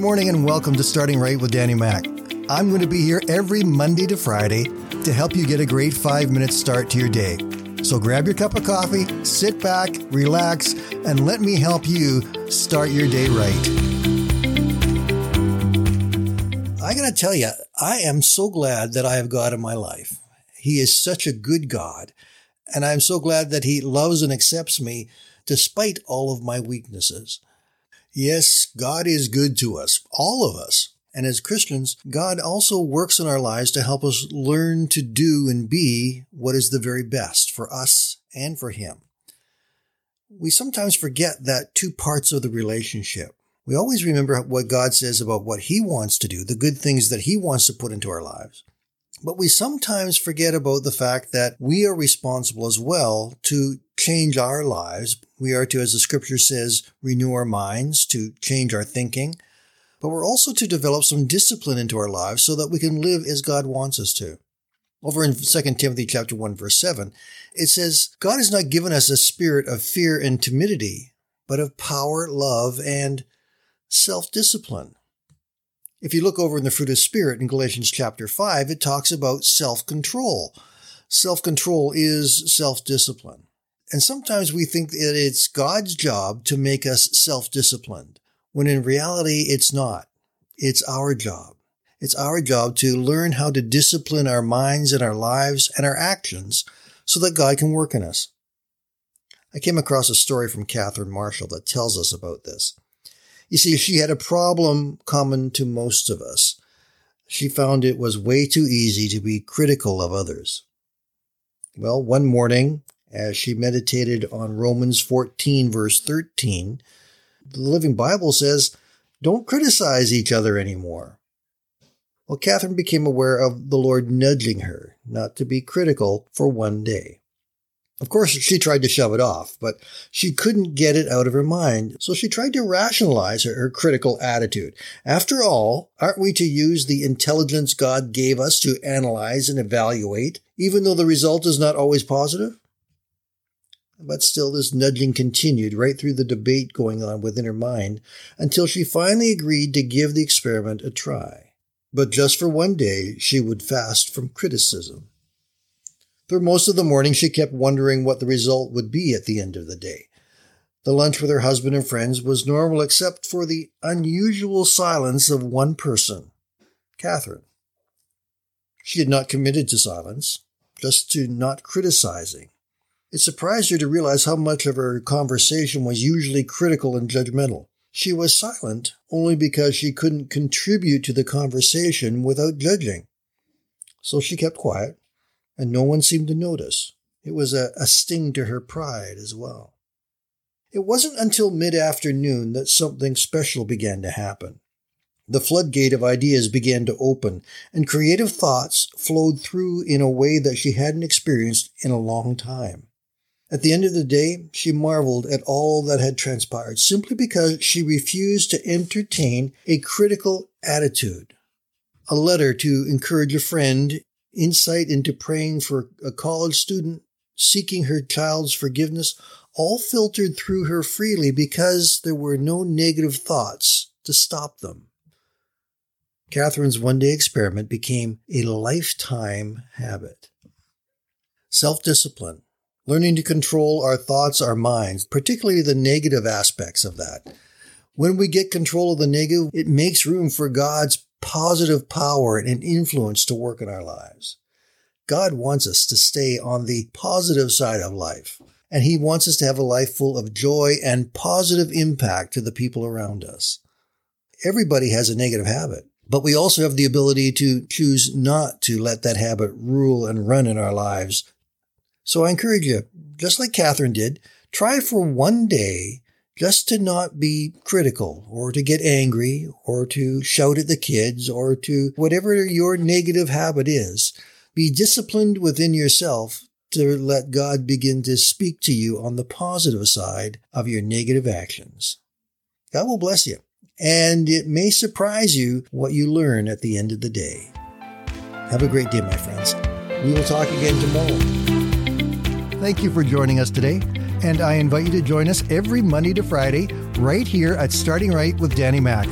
morning and welcome to Starting Right with Danny Mac. I'm going to be here every Monday to Friday to help you get a great five minute start to your day. So grab your cup of coffee, sit back, relax, and let me help you start your day right. I got to tell you, I am so glad that I have God in my life. He is such a good God, and I'm so glad that He loves and accepts me despite all of my weaknesses. Yes, God is good to us, all of us. And as Christians, God also works in our lives to help us learn to do and be what is the very best for us and for Him. We sometimes forget that two parts of the relationship. We always remember what God says about what He wants to do, the good things that He wants to put into our lives. But we sometimes forget about the fact that we are responsible as well to change our lives. We are to, as the scripture says, renew our minds, to change our thinking. But we're also to develop some discipline into our lives so that we can live as God wants us to. Over in 2 Timothy chapter 1 verse 7, it says, God has not given us a spirit of fear and timidity, but of power, love, and self-discipline. If you look over in the fruit of spirit in Galatians chapter 5, it talks about self-control. Self-control is self-discipline. And sometimes we think that it's God's job to make us self-disciplined, when in reality it's not. It's our job. It's our job to learn how to discipline our minds and our lives and our actions so that God can work in us. I came across a story from Catherine Marshall that tells us about this. You see, she had a problem common to most of us. She found it was way too easy to be critical of others. Well, one morning, as she meditated on Romans 14, verse 13. The Living Bible says, Don't criticize each other anymore. Well, Catherine became aware of the Lord nudging her not to be critical for one day. Of course, she tried to shove it off, but she couldn't get it out of her mind, so she tried to rationalize her, her, critical attitude. After all, aren't we to use the intelligence God gave us to analyze and evaluate, even though the result is not always positive? But still, this nudging continued right through the debate going on within her mind until she finally agreed to give the experiment a try. But just for one day, she would fast from criticism. Through most of the morning, she kept wondering what the result would be at the end of the day. The lunch with her husband and friends was normal except for the unusual silence of one person, Catherine. She had not committed to silence, just to not criticizing. It surprised her to realize how much of her conversation was usually critical and judgmental. She was silent only because she couldn't contribute to the conversation without judging. So she kept quiet, and no one seemed to notice. It was a, a sting to her pride as well. It wasn't until mid afternoon that something special began to happen. The floodgate of ideas began to open, and creative thoughts flowed through in a way that she hadn't experienced in a long time. At the end of the day, she marveled at all that had transpired simply because she refused to entertain a critical attitude. A letter to encourage a friend, insight into praying for a college student, seeking her child's forgiveness, all filtered through her freely because there were no negative thoughts to stop them. Catherine's one day experiment became a lifetime habit. Self discipline learning to control our thoughts, our minds, particularly the negative aspects of that. When we get control of the negative, it makes room for God's positive power and influence to work in our lives. God wants us to stay on the positive side of life, and He wants us to have a life full of joy and positive impact to the people around us. Everybody has a negative habit, but we also have the ability to choose not to let that habit rule and run in our lives so I encourage you, just like Catherine did, try for one day just to not be critical or to get angry or to shout at the kids or to whatever your negative habit is. Be disciplined within yourself to let God begin to speak to you on the positive side of your negative actions. God will bless you. And it may surprise you what you learn at the end of the day. Have a great day, my friends. We will talk again tomorrow. Thank you for joining us today, and I invite you to join us every Monday to Friday right here at Starting Right with Danny Mac.